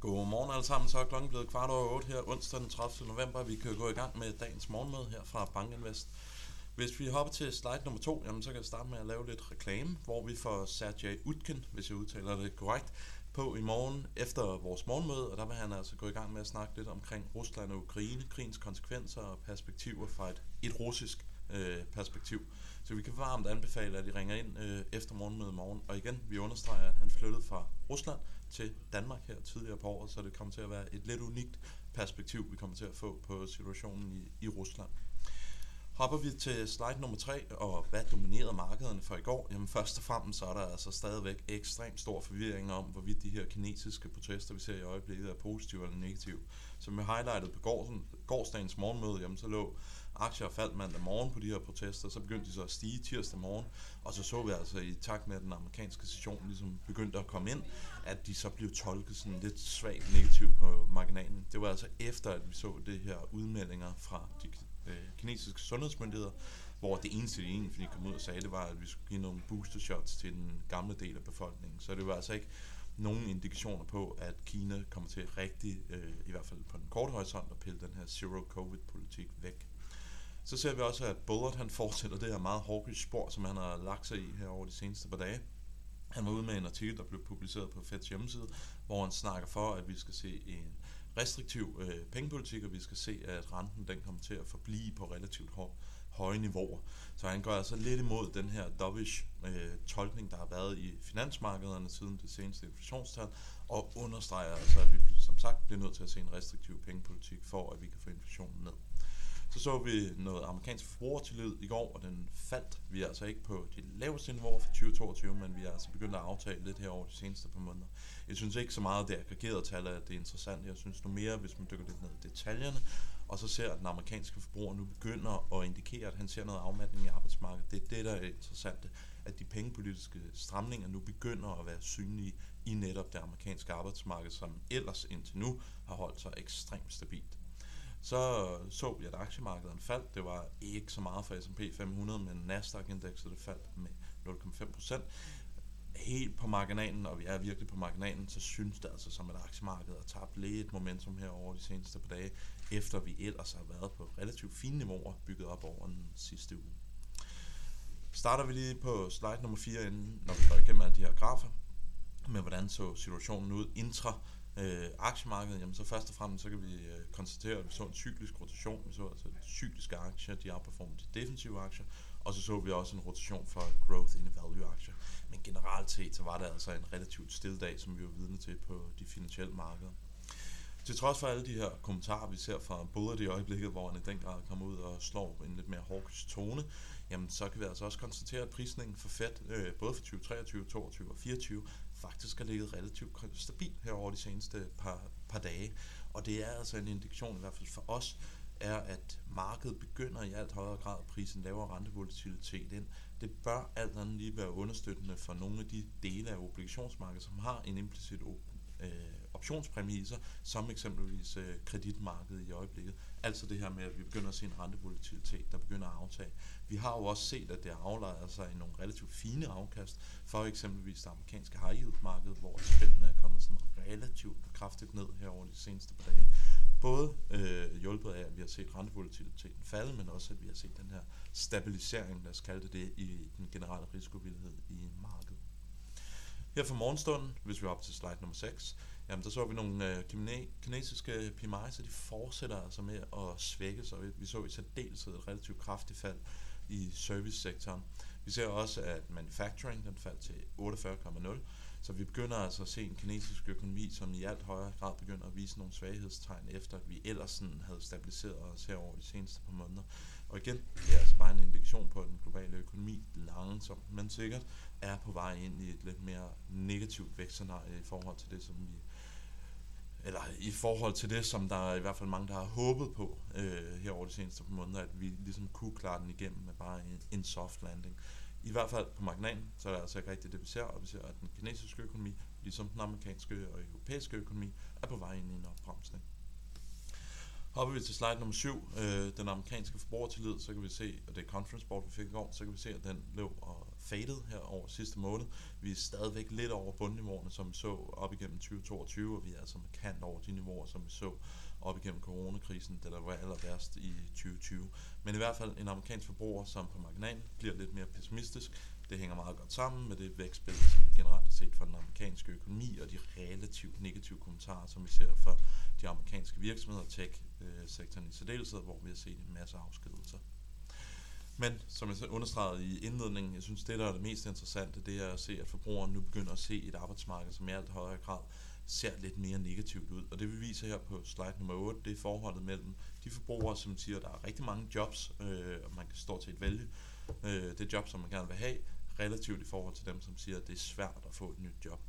Godmorgen alle sammen, så er klokken blevet kvart over 8 her onsdag den 30. november. Vi kan gå i gang med dagens morgenmøde her fra Bankinvest. Hvis vi hopper til slide nummer 2, jamen, så kan jeg starte med at lave lidt reklame, hvor vi får Sergej Utkin, hvis jeg udtaler det korrekt, på i morgen efter vores morgenmøde, og der vil han altså gå i gang med at snakke lidt omkring Rusland og Ukraine, krigens konsekvenser og perspektiver fra et, et russisk øh, perspektiv. Så vi kan varmt anbefale, at I ringer ind øh, efter morgenmødet i morgen. Og igen, vi understreger, at han flyttede fra Rusland til Danmark her tidligere på året, så det kommer til at være et lidt unikt perspektiv, vi kommer til at få på situationen i, i Rusland. Hopper vi til slide nummer 3, og hvad dominerede markederne for i går? Jamen først og fremmest så er der altså stadigvæk ekstremt stor forvirring om, hvorvidt de her kinesiske protester, vi ser i øjeblikket, er positive eller negative. Som vi highlightede på gårdsdagens morgenmøde, jamen så lå aktier faldt mandag morgen på de her protester, så begyndte de så at stige tirsdag morgen, og så så vi altså i takt med, at den amerikanske session ligesom begyndte at komme ind, at de så blev tolket sådan lidt svagt negativt på marginalen. Det var altså efter, at vi så det her udmeldinger fra de øh, kinesiske sundhedsmyndigheder, hvor det eneste, de egentlig kom ud og sagde, det var, at vi skulle give nogle booster shots til den gamle del af befolkningen. Så det var altså ikke nogen indikationer på, at Kina kommer til rigtig, øh, i hvert fald på den korte horisont, at pille den her zero-covid-politik væk. Så ser vi også, at Bullard han fortsætter det her meget hårdgivet spor, som han har lagt sig i her over de seneste par dage. Han var ude med en artikel, der blev publiceret på Feds hjemmeside, hvor han snakker for, at vi skal se en restriktiv øh, pengepolitik, og vi skal se, at renten den kommer til at forblive på relativt hår, høje niveauer. Så han går altså lidt imod den her dovish øh, tolkning, der har været i finansmarkederne siden det seneste inflationstal, og understreger altså, at vi som sagt bliver nødt til at se en restriktiv pengepolitik for, at vi kan få inflationen ned. Så så vi noget amerikansk forbrugertillid i går, og den faldt. Vi er altså ikke på de laveste niveauer for 2022, men vi er altså begyndt at aftale lidt her over de seneste par måneder. Jeg synes ikke så meget, at det aggregerede tal er det er interessant. Jeg synes nu mere, hvis man dykker lidt ned i detaljerne, og så ser, at den amerikanske forbruger nu begynder at indikere, at han ser noget afmatning i arbejdsmarkedet. Det er det, der er interessant, at de pengepolitiske stramninger nu begynder at være synlige i netop det amerikanske arbejdsmarked, som ellers indtil nu har holdt sig ekstremt stabilt. Så så jeg, at aktiemarkederne faldt. Det var ikke så meget for S&P 500, men Nasdaq-indekset det faldt med 0,5 procent. Helt på marginalen, og vi er virkelig på marginalen, så synes det altså som, at aktiemarkedet har tabt lidt momentum her over de seneste par dage, efter vi ellers har været på relativt fine niveauer bygget op over den sidste uge. Starter vi lige på slide nummer 4, inden, når vi går igennem alle de her grafer, med hvordan så situationen ud intra øh, aktiemarkedet, jamen så først og fremmest så kan vi øh, konstatere, at vi så en cyklisk rotation. Vi så altså cykliske aktier, de outperformer de defensive aktier, og så så vi også en rotation for growth in value aktier. Men generelt set, så var det altså en relativt stille dag, som vi var vidne til på de finansielle markeder. Til trods for alle de her kommentarer, vi ser fra både de øjeblikket, hvor han i den grad kommer ud og slår en lidt mere hawkish tone, jamen så kan vi altså også konstatere, at prisningen for Fed, øh, både for 2023, 2022 og 2024, faktisk har ligget relativt stabil her over de seneste par, par dage. Og det er altså en indikation, i hvert fald for os, er, at markedet begynder i alt højere grad at prise en lavere rentevolatilitet ind. Det bør alt andet lige være understøttende for nogle af de dele af obligationsmarkedet, som har en implicit øh, optionspræmisser, som eksempelvis øh, kreditmarkedet i øjeblikket. Altså det her med, at vi begynder at se en rentevolatilitet, der begynder at aftage. Vi har jo også set, at det aflejer sig i nogle relativt fine afkast, for eksempelvis det amerikanske high yield marked, hvor spændene er kommet sådan relativt kraftigt ned her over de seneste par dage. Både øh, hjulpet af, at vi har set rentevolatiliteten falde, men også at vi har set den her stabilisering, lad os kalde det det, i den generelle risikovillighed i markedet. Her for morgenstunden, hvis vi er op til slide nummer 6, jamen der så vi nogle øh, kinesiske PMI, så de fortsætter altså med at svække sig. Vi så i særdeleshed et relativt kraftigt fald i servicesektoren. Vi ser også, at manufacturing den faldt til 48,0, så vi begynder altså at se en kinesisk økonomi, som i alt højere grad begynder at vise nogle svaghedstegn, efter at vi ellers sådan havde stabiliseret os her over de seneste par måneder. Og igen, det er altså bare en indikation på, at den globale økonomi langsomt, men sikkert er på vej ind i et lidt mere negativt vækstscenarie i forhold til det, som vi eller i forhold til det, som der er i hvert fald mange, der har håbet på øh, her over de seneste måneder, at vi ligesom kunne klare den igennem med bare en, en soft landing. I hvert fald på marginalen, så er det altså ikke rigtigt det, vi ser, og vi ser, at den kinesiske økonomi, ligesom den amerikanske og europæiske økonomi, er på vej ind i en opbremsning. Hopper vi til slide nummer 7, øh, den amerikanske forbrugertillid, så kan vi se, og det er conference board, vi fik i går, så kan vi se, at den lå og faded her over sidste måned. Vi er stadigvæk lidt over bundniveauerne, som vi så op igennem 2022, og vi er altså markant over de niveauer, som vi så op igennem coronakrisen, da der var aller værst i 2020. Men i hvert fald en amerikansk forbruger, som på marginalen bliver lidt mere pessimistisk. Det hænger meget godt sammen med det vækstbillede, som vi generelt har set fra den amerikanske økonomi, og de relativt negative kommentarer, som vi ser fra de amerikanske virksomheder, tech-sektoren i særdeleshed, hvor vi har set en masse afskedelser. Men som jeg understregede i indledningen, jeg synes det, der er det mest interessante, det er at se, at forbrugeren nu begynder at se et arbejdsmarked, som i alt højere grad ser lidt mere negativt ud. Og det vi viser her på slide nummer 8, det er forholdet mellem de forbrugere, som siger, at der er rigtig mange jobs, øh, og man kan stå til et vælge øh, det job, som man gerne vil have, relativt i forhold til dem, som siger, at det er svært at få et nyt job.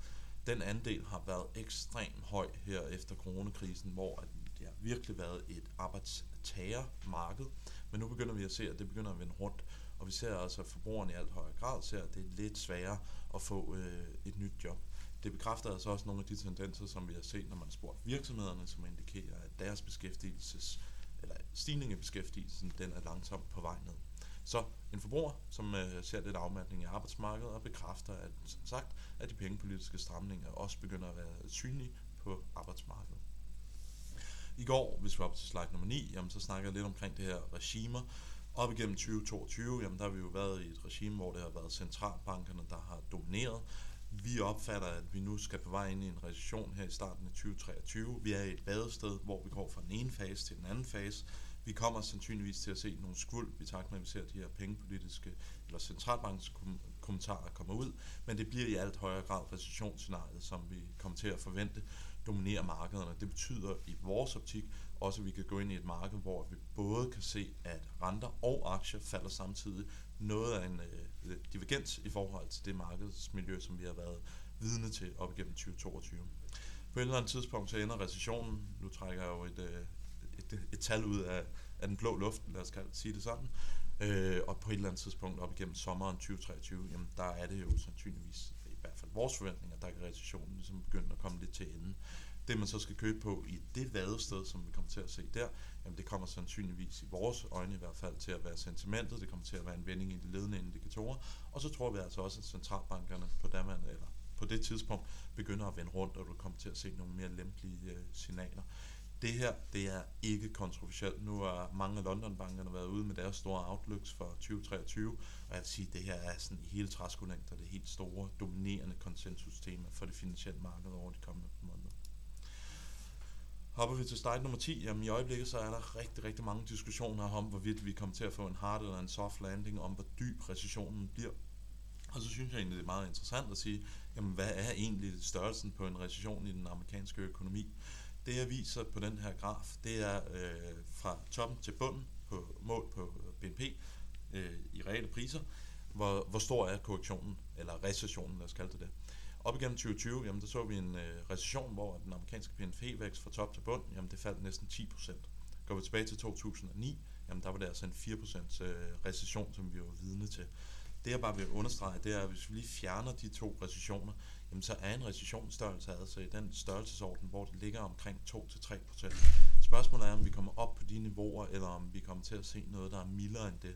Den andel har været ekstremt høj her efter coronakrisen, hvor det har virkelig været et arbejdstagermarked, men nu begynder vi at se, at det begynder at vende rundt, og vi ser altså, at forbrugerne i alt højere grad ser, at det er lidt sværere at få øh, et nyt job. Det bekræfter altså også nogle af de tendenser, som vi har set, når man spurgt virksomhederne, som indikerer, at deres beskæftigelses, eller stigning i beskæftigelsen, den er langsomt på vej ned. Så en forbruger, som øh, ser lidt afmatning i arbejdsmarkedet og bekræfter, at, som sagt, at de pengepolitiske stramninger også begynder at være synlige på arbejdsmarkedet. I går, hvis vi var op til slide nummer 9, jamen, så snakkede jeg lidt omkring det her regimer. Op igennem 2022, jamen, der har vi jo været i et regime, hvor det har været centralbankerne, der har domineret. Vi opfatter, at vi nu skal på vej ind i en recession her i starten af 2023. Vi er i et badested, hvor vi går fra den ene fase til den anden fase. Vi kommer sandsynligvis til at se nogle skvulp i takt med, at vi ser de her pengepolitiske eller centralbankens kommentarer komme ud, men det bliver i alt højere grad recessionsscenariet, som vi kommer til at forvente dominerer markederne. Det betyder i vores optik også, at vi kan gå ind i et marked, hvor vi både kan se, at renter og aktier falder samtidig. Noget af en øh, divergens i forhold til det markedsmiljø, som vi har været vidne til op igennem 2022. På et eller andet tidspunkt så ender recessionen, nu trækker jeg jo et, øh, et, et tal ud af, af den blå luft, lad os sige det sådan, øh, og på et eller andet tidspunkt op igennem sommeren 2023, jamen der er det jo sandsynligvis i hvert fald vores forventninger, der kan recessionen ligesom begynde at komme lidt til ende. Det man så skal købe på i det vadested, som vi kommer til at se der, jamen det kommer sandsynligvis i vores øjne i hvert fald til at være sentimentet, det kommer til at være en vending i de ledende indikatorer, og så tror vi altså også, at centralbankerne på, Danmark, eller på det tidspunkt begynder at vende rundt, og du kommer til at se nogle mere lempelige øh, signaler. Det her, det er ikke kontroversielt. Nu har mange af London-bankerne været ude med deres store outlooks for 2023, og jeg vil sige, at det her er sådan i hele træskolængder det helt store, dominerende konsensustema for det finansielle marked over de kommende måneder. Hopper vi til slide nummer 10, jamen i øjeblikket så er der rigtig, rigtig mange diskussioner om, hvorvidt vi kommer til at få en hard eller en soft landing, om hvor dyb recessionen bliver. Og så synes jeg egentlig, det er meget interessant at sige, jamen hvad er egentlig størrelsen på en recession i den amerikanske økonomi? Det jeg viser på den her graf, det er øh, fra toppen til bunden på mål på BNP øh, i reelle priser, hvor, hvor stor er korrektionen, eller recessionen, lad os kalde det det. Op igennem 2020, jamen, der så vi en øh, recession, hvor den amerikanske BNP-vækst fra top til bund, jamen, det faldt næsten 10%. Går vi tilbage til 2009, jamen, der var det altså en 4% øh, recession, som vi var vidne til. Det jeg bare vil understrege, det er, at hvis vi lige fjerner de to recessioner, jamen så er en recessionsstørrelse altså i den størrelsesorden, hvor det ligger omkring 2-3%. Spørgsmålet er, om vi kommer op på de niveauer, eller om vi kommer til at se noget, der er mildere end det.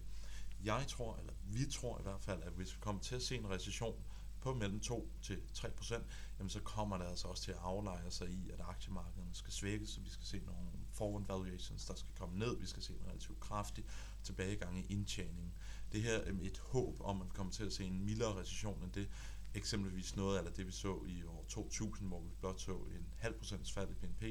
Jeg tror, eller vi tror i hvert fald, at hvis vi kommer til at se en recession på mellem 2 til 3%, jamen så kommer det altså også til at aflejre sig i, at aktiemarkederne skal svækkes, så vi skal se nogle forward valuations, der skal komme ned, vi skal se en relativt kraftig tilbagegang i indtjeningen. Det her er et håb om, at vi kommer til at se en mildere recession end det, eksempelvis noget af det, vi så i år 2000, hvor vi blot så en halv procents fald i BNP,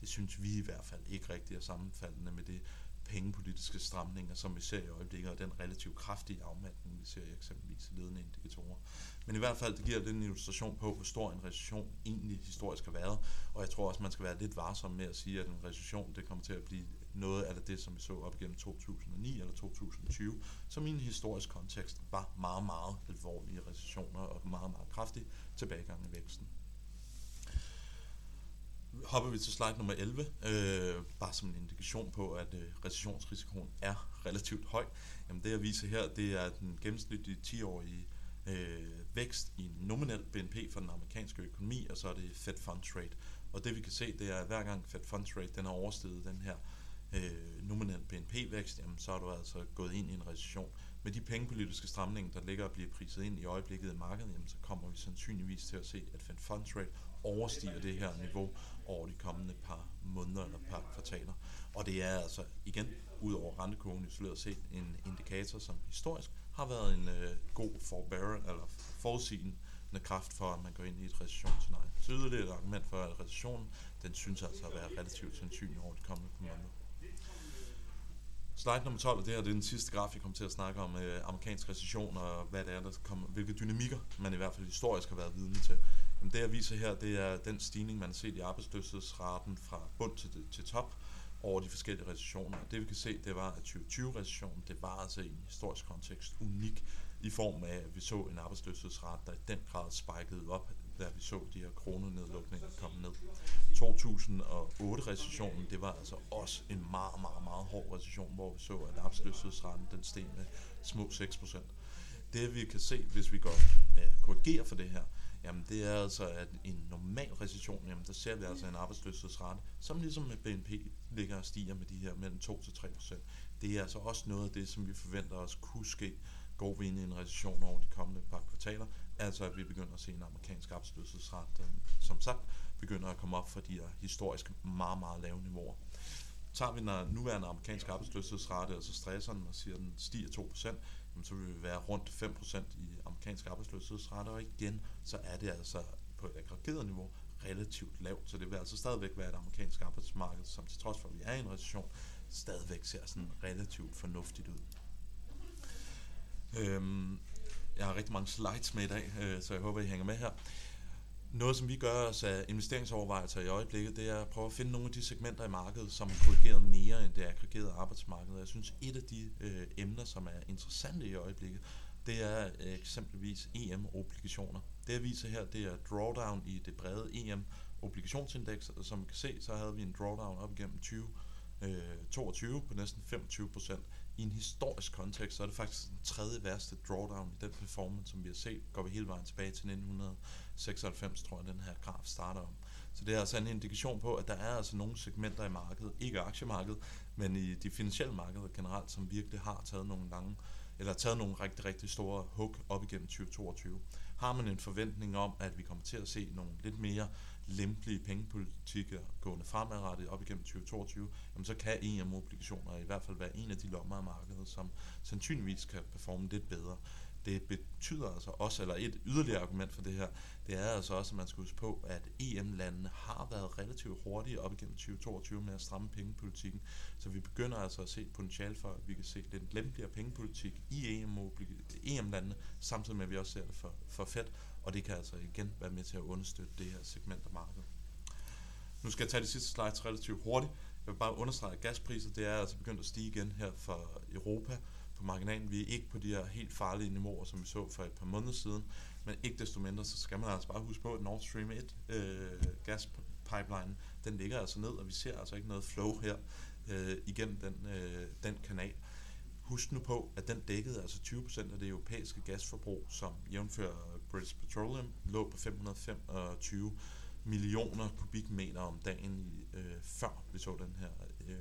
det synes vi i hvert fald ikke rigtig er sammenfaldende med det pengepolitiske stramninger, som vi ser i øjeblikket, og den relativt kraftige afmatning, vi ser i eksempelvis ledende indikatorer. Men i hvert fald, det giver lidt en illustration på, hvor stor en recession egentlig historisk har været, og jeg tror også, man skal være lidt varsom med at sige, at en recession, det kommer til at blive noget af det, som vi så op igennem 2009 eller 2020, som i en historisk kontekst var meget, meget alvorlige recessioner og meget, meget kraftig tilbagegang i væksten. Hopper vi til slide nummer 11, øh, bare som en indikation på, at øh, recessionsrisikoen er relativt høj. Jamen det jeg viser her, det er den gennemsnitlige 10-årige øh, vækst i nominel BNP for den amerikanske økonomi, og så er det Fed Funds Rate. Og det vi kan se, det er, at hver gang Fed Funds Rate den har oversteget den her øh, nominel BNP-vækst, jamen, så er du altså gået ind i en recession. Med de pengepolitiske stramninger, der ligger og bliver priset ind i øjeblikket i markedet, jamen, så kommer vi sandsynligvis til at se, at Fed Funds Rate overstiger det her niveau over de kommende par måneder eller par kvartaler. Og det er altså igen, ud over rentekurven isoleret set, en indikator, som historisk har været en øh, god forbearer, eller forudsigende kraft for, at man går ind i et recessionsscenarie. Så yderligere et argument for, at recessionen, den synes altså at være relativt sandsynlig over de kommende måneder. Slide nummer 12, det her det er den sidste graf, jeg kommer til at snakke om øh, amerikansk recession og hvad det er, der kommer, hvilke dynamikker man i hvert fald historisk har været vidne til. Jamen det jeg viser her, det er den stigning, man har set i arbejdsløshedsraten fra bund til, til top over de forskellige recessioner. Det vi kan se, det var, at 2020-recessionen, det var altså i en historisk kontekst unik i form af, at vi så en arbejdsløshedsrate, der i den grad spikede op, da vi så de her kronenedlukninger komme ned. 2008-recessionen, det var altså også en meget, meget, meget hård recession, hvor vi så, at arbejdsløshedsraten den steg med små 6%. Det vi kan se, hvis vi går ja, korrigerer for det her, jamen det er altså, at i en normal recession, jamen der ser vi altså en arbejdsløshedsrate, som ligesom med BNP ligger og stiger med de her mellem 2-3%. Det er altså også noget af det, som vi forventer os kunne ske, går vi ind i en recession over de kommende par kvartaler, altså at vi begynder at se en amerikansk arbejdsløshedsret, der som sagt begynder at komme op fra de her historisk meget, meget lave niveauer. Tager vi den nuværende amerikanske arbejdsløshedsrate, altså stresseren, og siger, at den stiger 2%, jamen, så vil vi være rundt 5% i amerikansk arbejdsløshedsrate, og igen, så er det altså på et aggregeret niveau relativt lavt, så det vil altså stadigvæk være et amerikansk arbejdsmarked, som til trods for, at vi er i en recession, stadigvæk ser sådan relativt fornuftigt ud. Øhm, jeg har rigtig mange slides med i dag, øh, så jeg håber, I hænger med her. Noget, som vi gør os af investeringsovervejelser i øjeblikket, det er at prøve at finde nogle af de segmenter i markedet, som er korrigeret mere end det aggregerede arbejdsmarked. Jeg synes, et af de øh, emner, som er interessante i øjeblikket, det er øh, eksempelvis EM-obligationer. Det jeg viser her, det er drawdown i det brede EM-obligationsindeks, og som I kan se, så havde vi en drawdown op igennem 20 øh, 22 på næsten 25 procent. I en historisk kontekst, så er det faktisk den tredje værste drawdown i den performance, som vi har set. Går vi hele vejen tilbage til 1996, tror jeg, den her graf starter om. Så det er altså en indikation på, at der er altså nogle segmenter i markedet, ikke aktiemarkedet, men i de finansielle markeder generelt, som virkelig har taget nogle lange, eller taget nogle rigtig, rigtig store hug op igennem 2022. Har man en forventning om, at vi kommer til at se nogle lidt mere lempelige pengepolitikker gående fremadrettet op igennem 2022, jamen så kan EM-obligationer i hvert fald være en af de lommer af markedet, som sandsynligvis kan performe lidt bedre. Det betyder altså også, eller et yderligere argument for det her, det er altså også, at man skal huske på, at EM-landene har været relativt hurtige op igennem 2022 med at stramme pengepolitikken. Så vi begynder altså at se potentiale for, at vi kan se lidt lempeligere pengepolitik i EM-landene, e samtidig med at vi også ser det for, for fedt, og det kan altså igen være med til at understøtte det her segment af markedet. Nu skal jeg tage de sidste slides relativt hurtigt. Jeg vil bare understrege, at gaspriser det er altså begyndt at stige igen her for Europa på marginalen. Vi er ikke på de her helt farlige niveauer, som vi så for et par måneder siden, men ikke desto mindre, så skal man altså bare huske på, at Nord Stream 1 øh, gaspipeline, den ligger altså ned, og vi ser altså ikke noget flow her øh, igennem den, øh, den kanal. Husk nu på, at den dækkede altså 20% af det europæiske gasforbrug, som jævnfører British Petroleum lå på 525 millioner kubikmeter om dagen, i, øh, før vi så den her øh,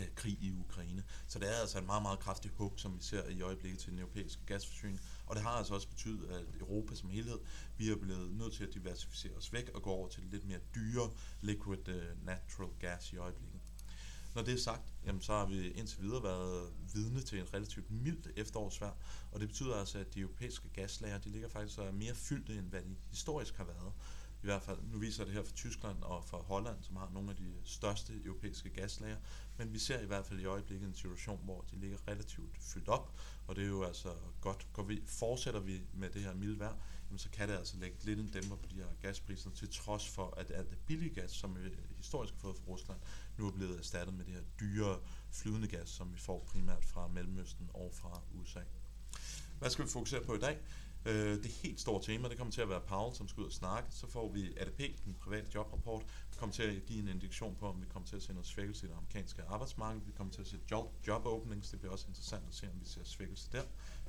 øh krig i Ukraine. Så det er altså en meget, meget kraftig hug, som vi ser i øjeblikket til den europæiske gasforsyning. Og det har altså også betydet, at Europa som helhed, vi er blevet nødt til at diversificere os væk og gå over til lidt mere dyre liquid øh, natural gas i øjeblikket. Når det er sagt, jamen, så har vi indtil videre været vidne til en relativt mildt efterårsvær, og det betyder altså, at de europæiske gaslager, de ligger faktisk så mere fyldte, end hvad de historisk har været. I hvert fald, nu viser det her for Tyskland og for Holland, som har nogle af de største europæiske gaslager, men vi ser i hvert fald i øjeblikket en situation, hvor de ligger relativt fyldt op, og det er jo altså godt. Går vi, fortsætter vi med det her milde vejr, jamen så kan det altså lægge lidt en dæmper på de her gaspriser, til trods for, at alt det billige gas, som vi historisk har fået fra Rusland, nu er blevet erstattet med det her dyre flydende gas, som vi får primært fra Mellemøsten og fra USA. Hvad skal vi fokusere på i dag? Øh, det helt store tema, det kommer til at være Paul, som skal ud og snakke. Så får vi ADP, den private jobrapport, der kommer til at give en indikation på, om vi kommer til at se noget svækkelse i det amerikanske arbejdsmarked. Vi kommer til at se job, job openings, det bliver også interessant at se, om vi ser svækkelse der.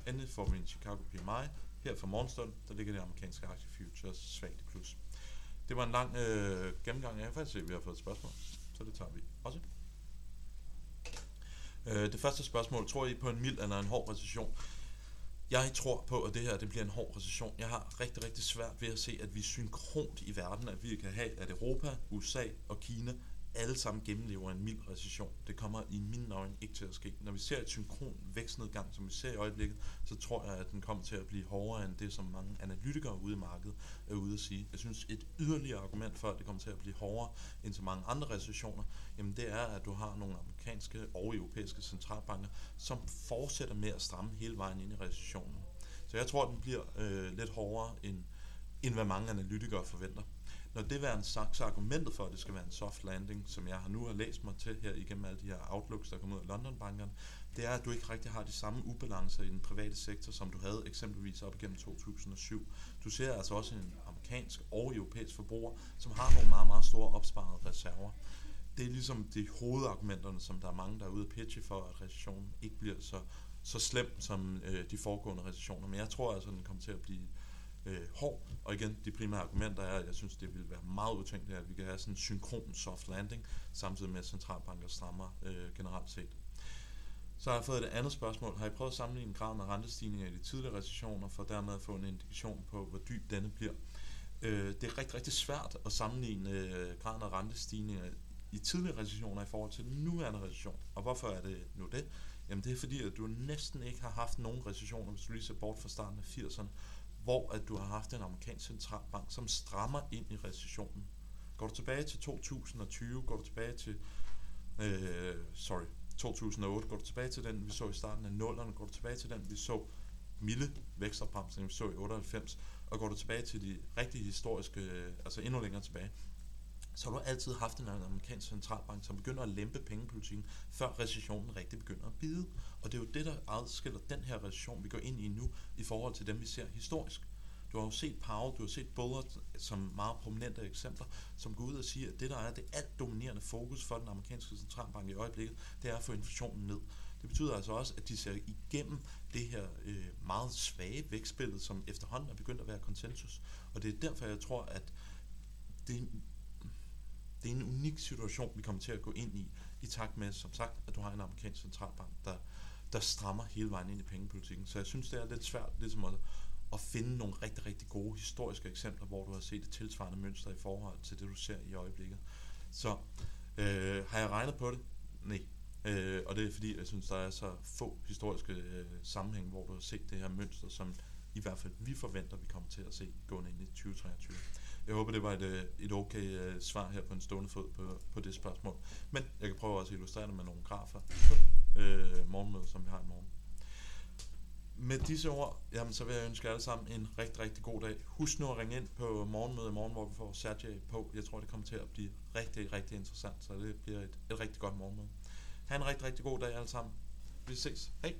Endelig får vi en Chicago PMI. Her for morgenstund, der ligger det amerikanske aktie futures svagt i plus. Det var en lang øh, gennemgang. Jeg kan faktisk se, at vi har fået et spørgsmål, så det tager vi også. Øh, det første spørgsmål, tror I på en mild eller en hård recession? Jeg tror på, at det her det bliver en hård recession. Jeg har rigtig, rigtig svært ved at se, at vi synkront i verden, at vi kan have, at Europa, USA og Kina alle sammen gennemlever en mild recession. Det kommer i mine øjne ikke til at ske. Når vi ser et synkron vækstnedgang, som vi ser i øjeblikket, så tror jeg, at den kommer til at blive hårdere end det, som mange analytikere ude i markedet er ude at sige. Jeg synes, et yderligere argument for, at det kommer til at blive hårdere end så mange andre recessioner, jamen det er, at du har nogle amerikanske og europæiske centralbanker, som fortsætter med at stramme hele vejen ind i recessionen. Så jeg tror, at den bliver øh, lidt hårdere, end, end hvad mange analytikere forventer. Når det er en sagt, så argumentet for, at det skal være en soft landing, som jeg har nu har læst mig til her igennem alle de her outlooks, der kommer ud af London-bankerne, det er, at du ikke rigtig har de samme ubalancer i den private sektor, som du havde eksempelvis op igennem 2007. Du ser altså også en amerikansk og europæisk forbruger, som har nogle meget, meget store opsparede reserver. Det er ligesom de hovedargumenterne, som der er mange, der er ude at pitche for, at recessionen ikke bliver så, så slem som øh, de foregående recessioner. Men jeg tror altså, at den kommer til at blive øh, hård. Og igen, de primære argumenter er, at jeg synes, det ville være meget utænkeligt, at vi kan have sådan en synkron soft landing, samtidig med at centralbanker strammer øh, generelt set. Så har jeg fået et andet spørgsmål. Har I prøvet at sammenligne graden af rentestigninger i de tidligere recessioner, for dermed at få en indikation på, hvor dyb denne bliver? Øh, det er rigtig, rigtig svært at sammenligne øh, graden af rentestigninger i tidligere recessioner i forhold til den nuværende recession. Og hvorfor er det nu det? Jamen det er fordi, at du næsten ikke har haft nogen recessioner, hvis du lige ser bort fra starten af 80'erne, hvor at du har haft en amerikansk centralbank, som strammer ind i recessionen. Går du tilbage til 2020, går du tilbage til, øh, sorry, 2008, går du tilbage til den, vi så i starten af 0'erne, går du tilbage til den, vi så milde vækstopbremsning, vi så i 98, og går du tilbage til de rigtige historiske, øh, altså endnu længere tilbage, så har du altid haft en amerikansk centralbank, som begynder at lempe pengepolitikken, før recessionen rigtig begynder at bide. Og det er jo det, der adskiller den her recession, vi går ind i nu, i forhold til dem, vi ser historisk. Du har jo set Powell, du har set Bullard som meget prominente eksempler, som går ud og siger, at det, der er det alt dominerende fokus for den amerikanske centralbank i øjeblikket, det er at få inflationen ned. Det betyder altså også, at de ser igennem det her øh, meget svage vækstbillede, som efterhånden er begyndt at være konsensus. Og det er derfor, jeg tror, at det, det er en unik situation, vi kommer til at gå ind i, i takt med, som sagt, at du har en amerikansk centralbank, der, der strammer hele vejen ind i pengepolitikken. Så jeg synes, det er lidt svært ligesom at, at finde nogle rigtig, rigtig gode historiske eksempler, hvor du har set et tilsvarende mønster i forhold til det, du ser i øjeblikket. Så øh, har jeg regnet på det? Nej. Øh, og det er fordi, jeg synes, der er så få historiske øh, sammenhæng, hvor du har set det her mønster, som i hvert fald vi forventer, vi kommer til at se gående ind i 2023. Jeg håber, det var et, øh, et okay uh, svar her på en stående fod på, på det spørgsmål. Men jeg kan prøve også at illustrere det med nogle grafer øh, på uh, morgenmødet, som vi har i morgen. Med disse ord, jamen, så vil jeg ønske alle sammen en rigtig, rigtig god dag. Husk nu at ringe ind på morgenmødet i morgen, hvor vi får Sergej på. Jeg tror, det kommer til at blive rigtig, rigtig interessant, så det bliver et, et rigtig godt morgenmøde. Ha' en rigtig, rigtig god dag alle sammen. Vi ses. Hej!